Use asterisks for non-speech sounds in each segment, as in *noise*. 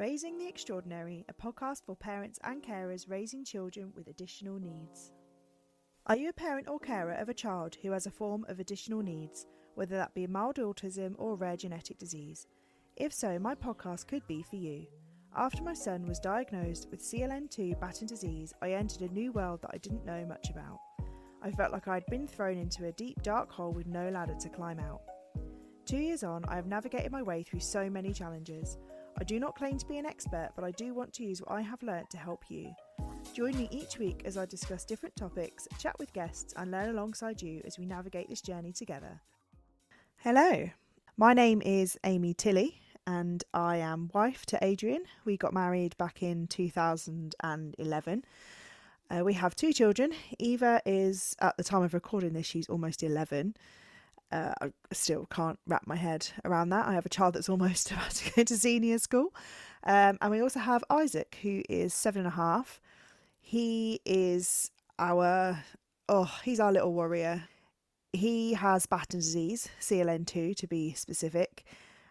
Raising the Extraordinary, a podcast for parents and carers raising children with additional needs. Are you a parent or carer of a child who has a form of additional needs, whether that be mild autism or rare genetic disease? If so, my podcast could be for you. After my son was diagnosed with CLN2 Batten disease, I entered a new world that I didn't know much about. I felt like I had been thrown into a deep, dark hole with no ladder to climb out. Two years on, I have navigated my way through so many challenges. I do not claim to be an expert, but I do want to use what I have learnt to help you. Join me each week as I discuss different topics, chat with guests, and learn alongside you as we navigate this journey together. Hello, my name is Amy Tilley, and I am wife to Adrian. We got married back in 2011. Uh, we have two children. Eva is, at the time of recording this, she's almost 11. Uh, I still can't wrap my head around that. I have a child that's almost *laughs* about to go to senior school. Um, and we also have Isaac, who is seven and a half. He is our, oh, he's our little warrior. He has Batten disease, CLN2 to be specific.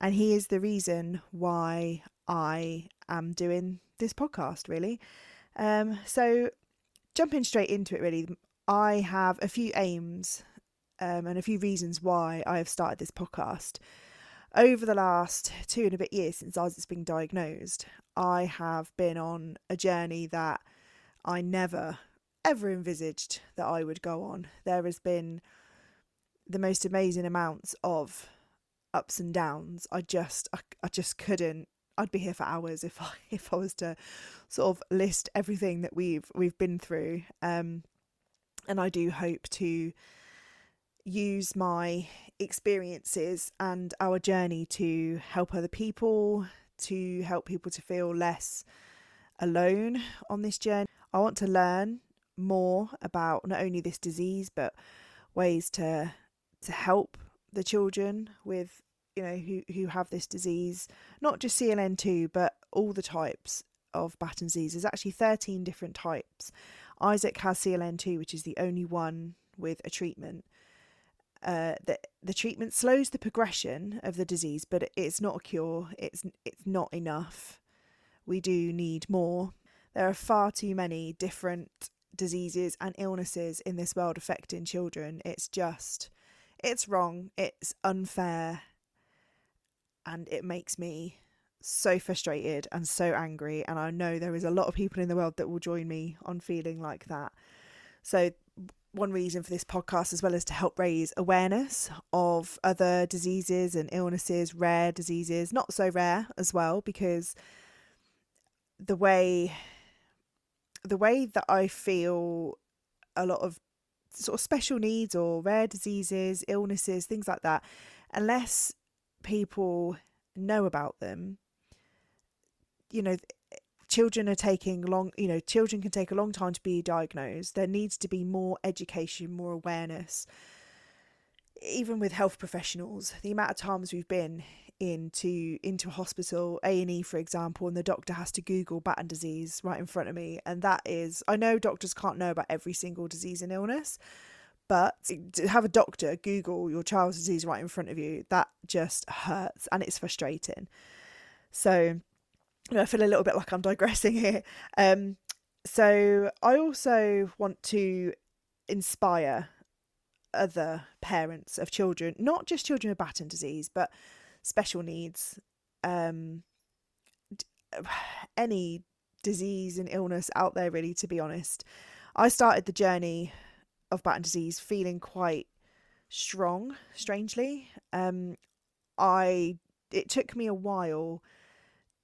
And he is the reason why I am doing this podcast, really. Um, so, jumping straight into it, really, I have a few aims um, and a few reasons why I have started this podcast. Over the last two and a bit years since Isaac's been diagnosed, I have been on a journey that I never ever envisaged that I would go on. There has been the most amazing amounts of ups and downs. I just I, I just couldn't I'd be here for hours if *laughs* I if I was to sort of list everything that we've we've been through. Um and I do hope to use my experiences and our journey to help other people, to help people to feel less alone on this journey. I want to learn more about not only this disease but ways to to help the children with you know who who have this disease. Not just CLN2 but all the types of Batten disease. There's actually 13 different types. Isaac has CLN2 which is the only one with a treatment uh, the the treatment slows the progression of the disease, but it's not a cure. It's it's not enough. We do need more. There are far too many different diseases and illnesses in this world affecting children. It's just, it's wrong. It's unfair, and it makes me so frustrated and so angry. And I know there is a lot of people in the world that will join me on feeling like that. So one reason for this podcast as well is to help raise awareness of other diseases and illnesses, rare diseases, not so rare as well, because the way the way that I feel a lot of sort of special needs or rare diseases, illnesses, things like that, unless people know about them, you know, children are taking long you know children can take a long time to be diagnosed. There needs to be more education more awareness. Even with health professionals the amount of times we've been into into a hospital A&E for example and the doctor has to google Batten disease right in front of me and that is I know doctors can't know about every single disease and illness but to have a doctor google your child's disease right in front of you that just hurts and it's frustrating. So I feel a little bit like I'm digressing here. Um, so I also want to inspire other parents of children, not just children with Batten disease, but special needs, um, *sighs* any disease and illness out there, really, to be honest. I started the journey of Batten disease feeling quite strong, strangely. Um, I it took me a while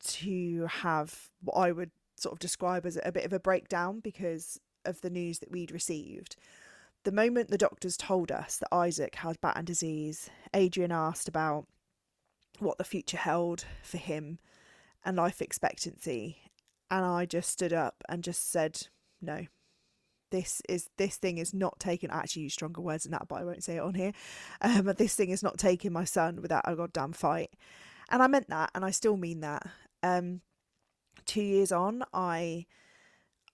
to have what I would sort of describe as a bit of a breakdown because of the news that we'd received. The moment the doctors told us that Isaac had Batten disease, Adrian asked about what the future held for him and life expectancy. And I just stood up and just said, no, this is this thing is not taking I actually use stronger words than that, but I won't say it on here. Um, but this thing is not taking my son without a goddamn fight. And I meant that and I still mean that. Um, two years on, I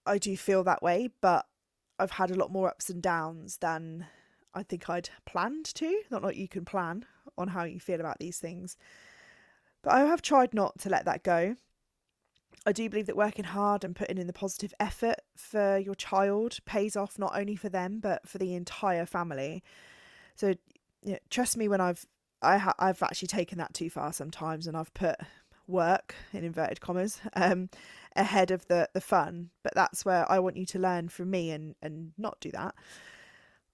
I do feel that way, but I've had a lot more ups and downs than I think I'd planned to. Not like you can plan on how you feel about these things, but I have tried not to let that go. I do believe that working hard and putting in the positive effort for your child pays off not only for them but for the entire family. So, you know, trust me when I've I ha- I've actually taken that too far sometimes, and I've put work in inverted commas um, ahead of the the fun. But that's where I want you to learn from me and and not do that.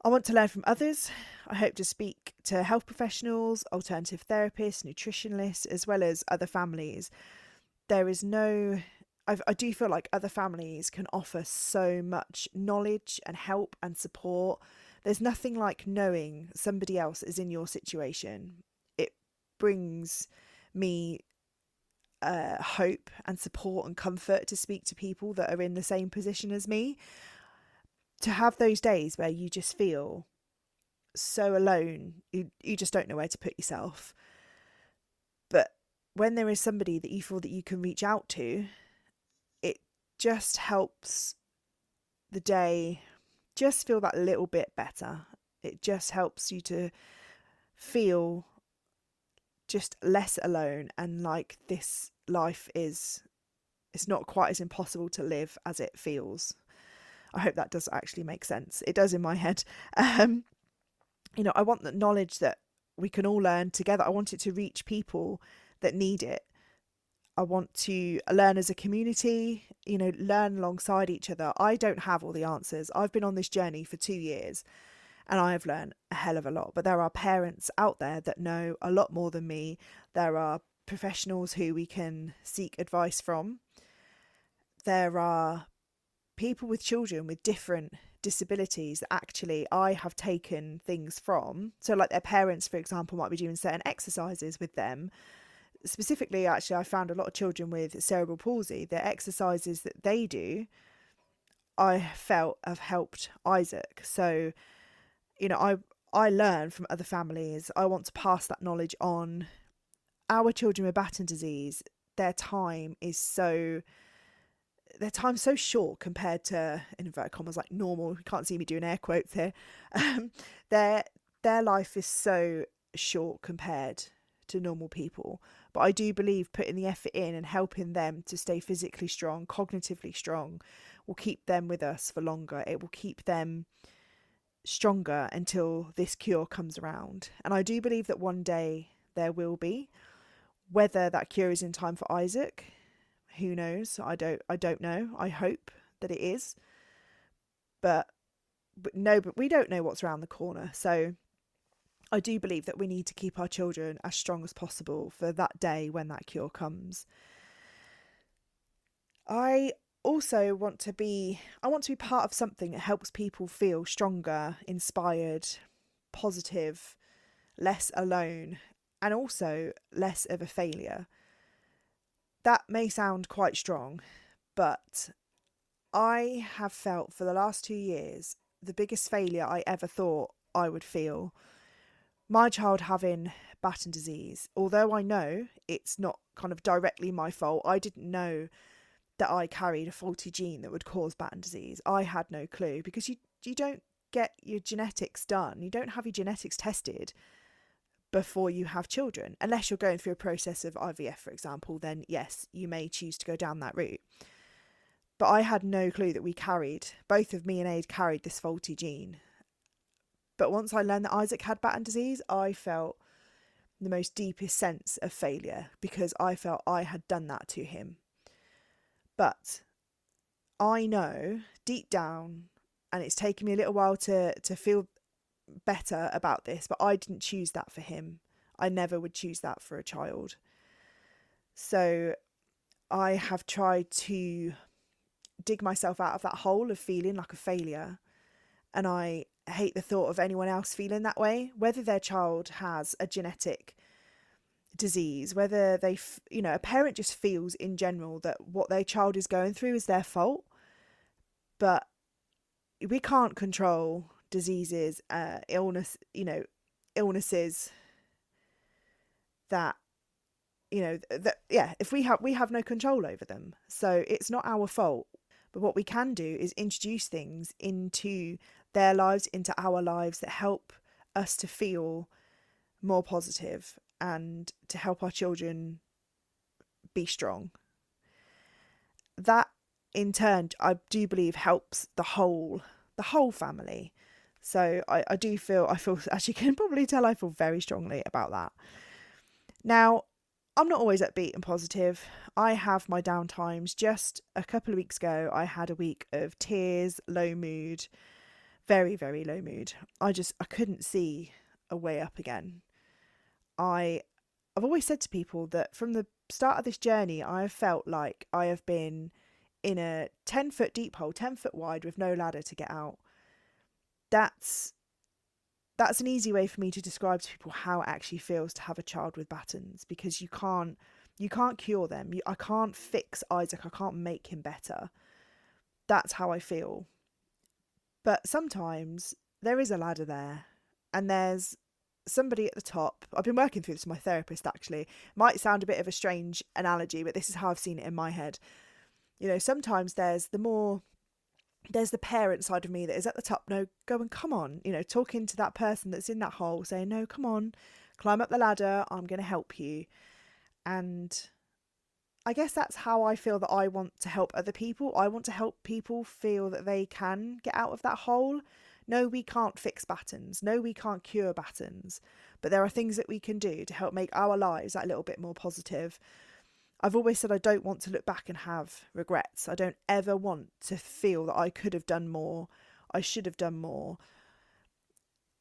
I want to learn from others. I hope to speak to health professionals, alternative therapists, nutritionalists, as well as other families. There is no, I've, I do feel like other families can offer so much knowledge and help and support. There's nothing like knowing somebody else is in your situation. It brings me uh, hope and support and comfort to speak to people that are in the same position as me to have those days where you just feel so alone, you, you just don't know where to put yourself. But when there is somebody that you feel that you can reach out to, it just helps the day just feel that little bit better. It just helps you to feel just less alone and like this life is it's not quite as impossible to live as it feels. I hope that does actually make sense. It does in my *laughs* head. Um, you know, I want the knowledge that we can all learn together. I want it to reach people that need it. I want to learn as a community, you know, learn alongside each other. I don't have all the answers. I've been on this journey for two years and I have learned a hell of a lot. But there are parents out there that know a lot more than me. There are professionals who we can seek advice from. There are people with children with different disabilities that actually I have taken things from. So, like their parents, for example, might be doing certain exercises with them. Specifically, actually, I found a lot of children with cerebral palsy. The exercises that they do, I felt have helped Isaac. So, you know, I I learn from other families. I want to pass that knowledge on. Our children with Batten disease, their time is so their time's so short compared to in inverted commas like normal. You can't see me doing air quotes here. *laughs* Um, their their life is so short compared to normal people. But I do believe putting the effort in and helping them to stay physically strong, cognitively strong, will keep them with us for longer. It will keep them stronger until this cure comes around. And I do believe that one day there will be. Whether that cure is in time for Isaac who knows? I don't I don't know. I hope that it is. But but no, but we don't know what's around the corner. So I do believe that we need to keep our children as strong as possible for that day when that cure comes. I also want to be I want to be part of something that helps people feel stronger, inspired, positive, less alone, and also less of a failure that may sound quite strong, but I have felt for the last two years the biggest failure I ever thought I would feel. My child having Batten disease, although I know it's not kind of directly my fault, I didn't know that I carried a faulty gene that would cause Batten disease. I had no clue because you you don't get your genetics done. You don't have your genetics tested before you have children. Unless you're going through a process of IVF, for example, then yes, you may choose to go down that route. But I had no clue that we carried, both of me and Aid carried this faulty gene. But once I learned that Isaac had Batten disease, I felt the most deepest sense of failure because I felt I had done that to him. But I know deep down, and it's taken me a little while to, to feel better about this, but I didn't choose that for him. I never would choose that for a child. So I have tried to dig myself out of that hole of feeling like a failure. And I hate the thought of anyone else feeling that way, whether their child has a genetic disease, whether they, f- you know, a parent just feels in general that what their child is going through is their fault. But we can't control diseases, uh, illness, you know, illnesses that you know that yeah if we have we have no control over them so it's not our fault but what we can do is introduce things into their lives into our lives that help us to feel more positive and to help our children be strong that in turn, I do believe helps the whole the whole family. So I, I do feel I feel *laughs* as you can probably tell I feel very strongly about that. Now I'm not always upbeat and positive. I have my down times. Just a couple of weeks ago, I had a week of tears, low mood, very, very low mood. I just I couldn't see a way up again. I I've always said to people that from the start of this journey, I have felt like I have been in a 10 foot deep hole, 10 foot wide with no ladder to get out. That's that's an easy way for me to describe to people how it actually feels to have a child with battens because you can't you can't cure them. You, I can't fix Isaac. I can't make him better. That's how I feel. But sometimes there is a ladder there and there's somebody at the top. I've been working through this with my therapist actually. Might sound a bit of a strange analogy, but this is how I've seen it in my head. You know, sometimes there's the more there's the parent side of me that is at the top. No, go and come on. You know, talking to that person that's in that hole, saying, no, come on, climb up the ladder. I'm going to help you. And I guess that's how I feel that I want to help other people. I want to help people feel that they can get out of that hole. No, we can't fix battens. No, we can't cure battens. But there are things that we can do to help make our lives that little bit more positive I've always said I don't want to look back and have regrets. I don't ever want to feel that I could have done more, I should have done more.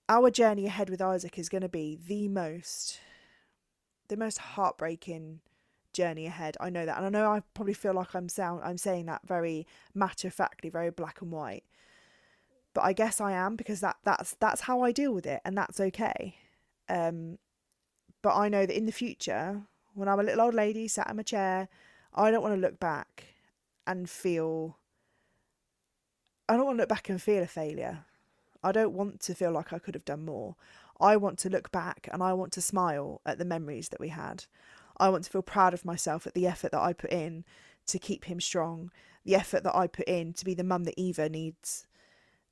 Our journey ahead with Isaac is going to be the most the most heartbreaking journey ahead. I know that. And I know I probably feel like I'm sound I'm saying that very matter of factly, very black and white. But I guess I am because that that's that's how I deal with it and that's okay. Um but I know that in the future when I'm a little old lady sat in my chair, I don't want to look back and feel. I don't want to look back and feel a failure. I don't want to feel like I could have done more. I want to look back and I want to smile at the memories that we had. I want to feel proud of myself at the effort that I put in to keep him strong, the effort that I put in to be the mum that Eva needs,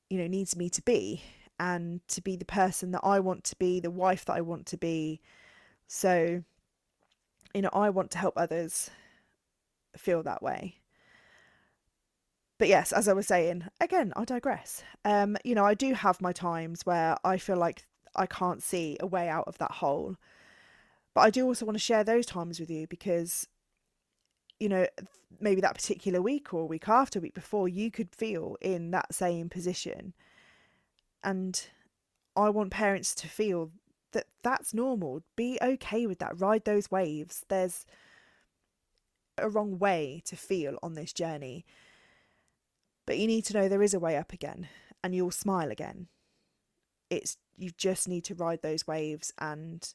you know, needs me to be, and to be the person that I want to be, the wife that I want to be. So you know, I want to help others feel that way. But yes, as I was saying, again, I digress. Um, you know, I do have my times where I feel like I can't see a way out of that hole. But I do also want to share those times with you because, you know, maybe that particular week or week after, week before, you could feel in that same position. And I want parents to feel that that's normal. Be okay with that. Ride those waves. There's a wrong way to feel on this journey. But you need to know there is a way up again and you'll smile again. It's you just need to ride those waves and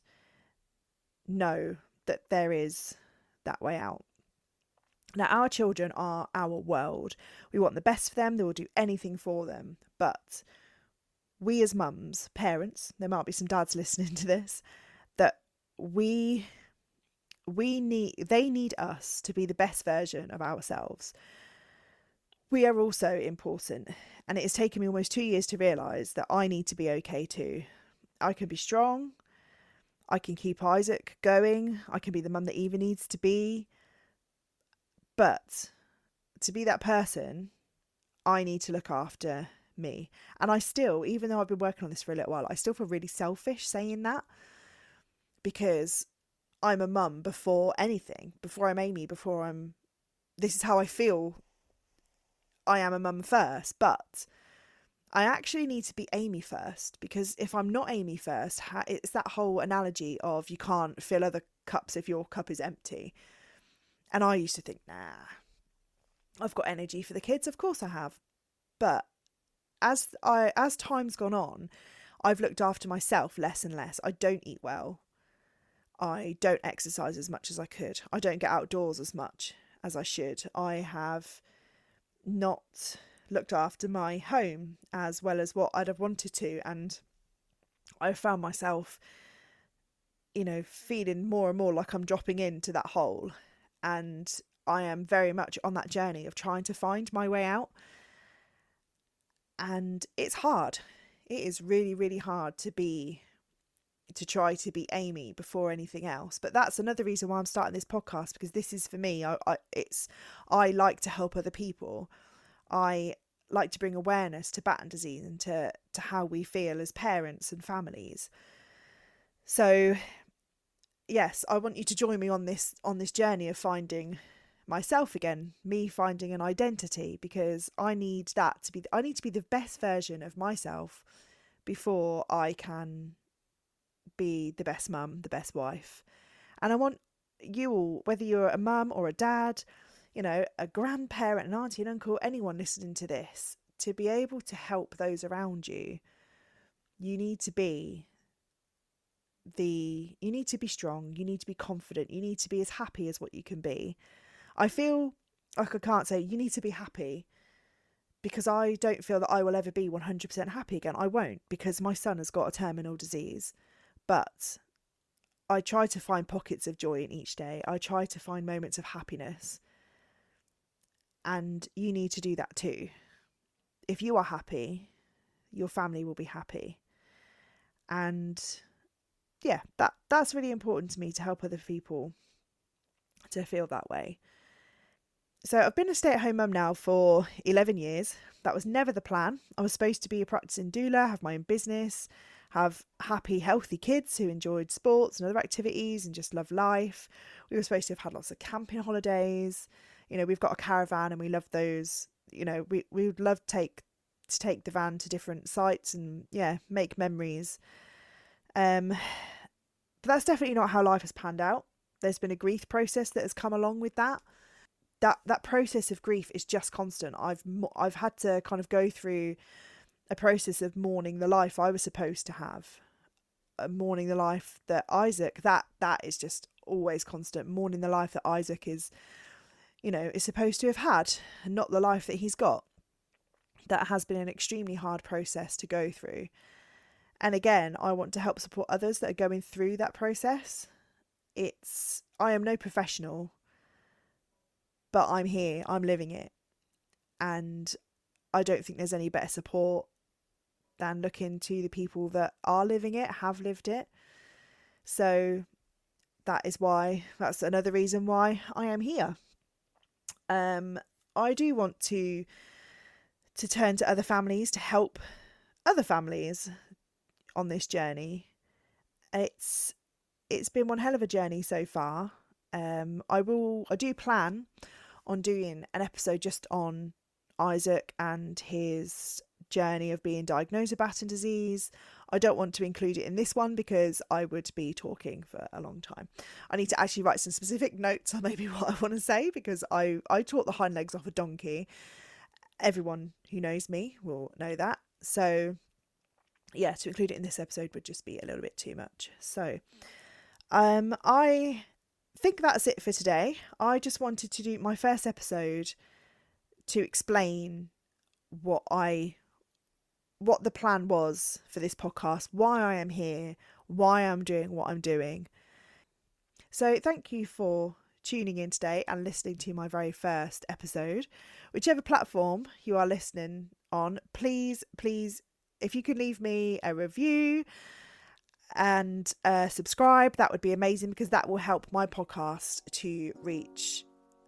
know that there is that way out. Now, our children are our world. We want the best for them, they will do anything for them. But we as mums, parents, there might be some dads *laughs* listening to this, that we we need they need us to be the best version of ourselves. We are also important, and it has taken me almost two years to realise that I need to be okay too. I can be strong, I can keep Isaac going, I can be the mum that Eva needs to be. But to be that person, I need to look after me. And I still, even though I've been working on this for a little while, I still feel really selfish saying that because I'm a mum before anything, before I'm Amy, before I'm. This is how I feel. I am a mum first, but I actually need to be Amy first because if I'm not Amy first, it's that whole analogy of you can't fill other cups if your cup is empty. And I used to think, nah, I've got energy for the kids. Of course I have. But as I as time's gone on, I've looked after myself less and less. I don't eat well. I don't exercise as much as I could. I don't get outdoors as much as I should. I have not looked after my home as well as what I'd have wanted to and I found myself you know feeling more and more like I'm dropping into that hole and I am very much on that journey of trying to find my way out and it's hard. It is really, really hard to be to try to be Amy before anything else. But that's another reason why I'm starting this podcast because this is for me. I, I it's I like to help other people. I like to bring awareness to Batten disease and to to how we feel as parents and families. So yes, I want you to join me on this on this journey of finding myself again, me finding an identity because I need that to be I need to be the best version of myself before I can be the best mum, the best wife. And I want you all, whether you're a mum or a dad, you know, a grandparent, an auntie, an uncle, anyone listening to this, to be able to help those around you, you need to be the you need to be strong you need to be confident you need to be as happy as what you can be i feel like i can't say you need to be happy because i don't feel that i will ever be 100% happy again i won't because my son has got a terminal disease but I try to find pockets of joy in each day. I try to find moments of happiness. And you need to do that too. If you are happy, your family will be happy. And yeah, that that's really important to me to help other people to feel that way. So I've been a stay-at-home mum now for 11 years. That was never the plan. I was supposed to be a practicing doula, have my own business, have happy, healthy kids who enjoyed sports and other activities and just love life. We were supposed to have had lots of camping holidays. You know, we've got a caravan and we love those. You know, we, we would love to take to take the van to different sites and yeah, make memories. Um but that's definitely not how life has panned out. There's been a grief process that has come along with that. That that process of grief is just constant. I've I've had to kind of go through a process of mourning the life I was supposed to have, uh, mourning the life that Isaac that that is just always constant. Mourning the life that Isaac is, you know, is supposed to have had, not the life that he's got. That has been an extremely hard process to go through. And again, I want to help support others that are going through that process. It's I am no professional, but I'm here, I'm living it. And I don't think there's any better support than looking to the people that are living it, have lived it. So that is why that's another reason why I am here. Um, I do want to to turn to other families to help other families on this journey. It's it's been one hell of a journey so far. Um, I will I do plan on doing an episode just on Isaac and his journey of being diagnosed with Batten disease. I don't want to include it in this one because I would be talking for a long time. I need to actually write some specific notes on maybe *laughs* what I want to say because I, I taught the hind legs off a donkey. Everyone who knows me will know that. So, yeah, to include it in this episode would just be a little bit too much. So, um, I think that's it for today. I just wanted to do my first episode to explain what I what the plan was for this podcast, why I am here, why I'm doing what I'm doing. So, thank you for tuning in today and listening to my very first episode. Whichever platform you are listening on, please, please, if you could leave me a review and uh, subscribe, that would be amazing because that will help my podcast to reach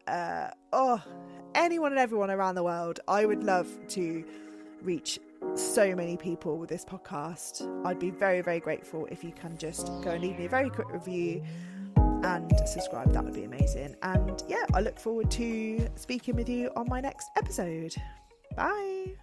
uh, oh anyone and everyone around the world. I would love to reach so many people with this podcast. I'd be very, very grateful if you can just go and leave me a very quick review and subscribe. That would be amazing. And yeah, I look forward to speaking with you on my next episode. Bye.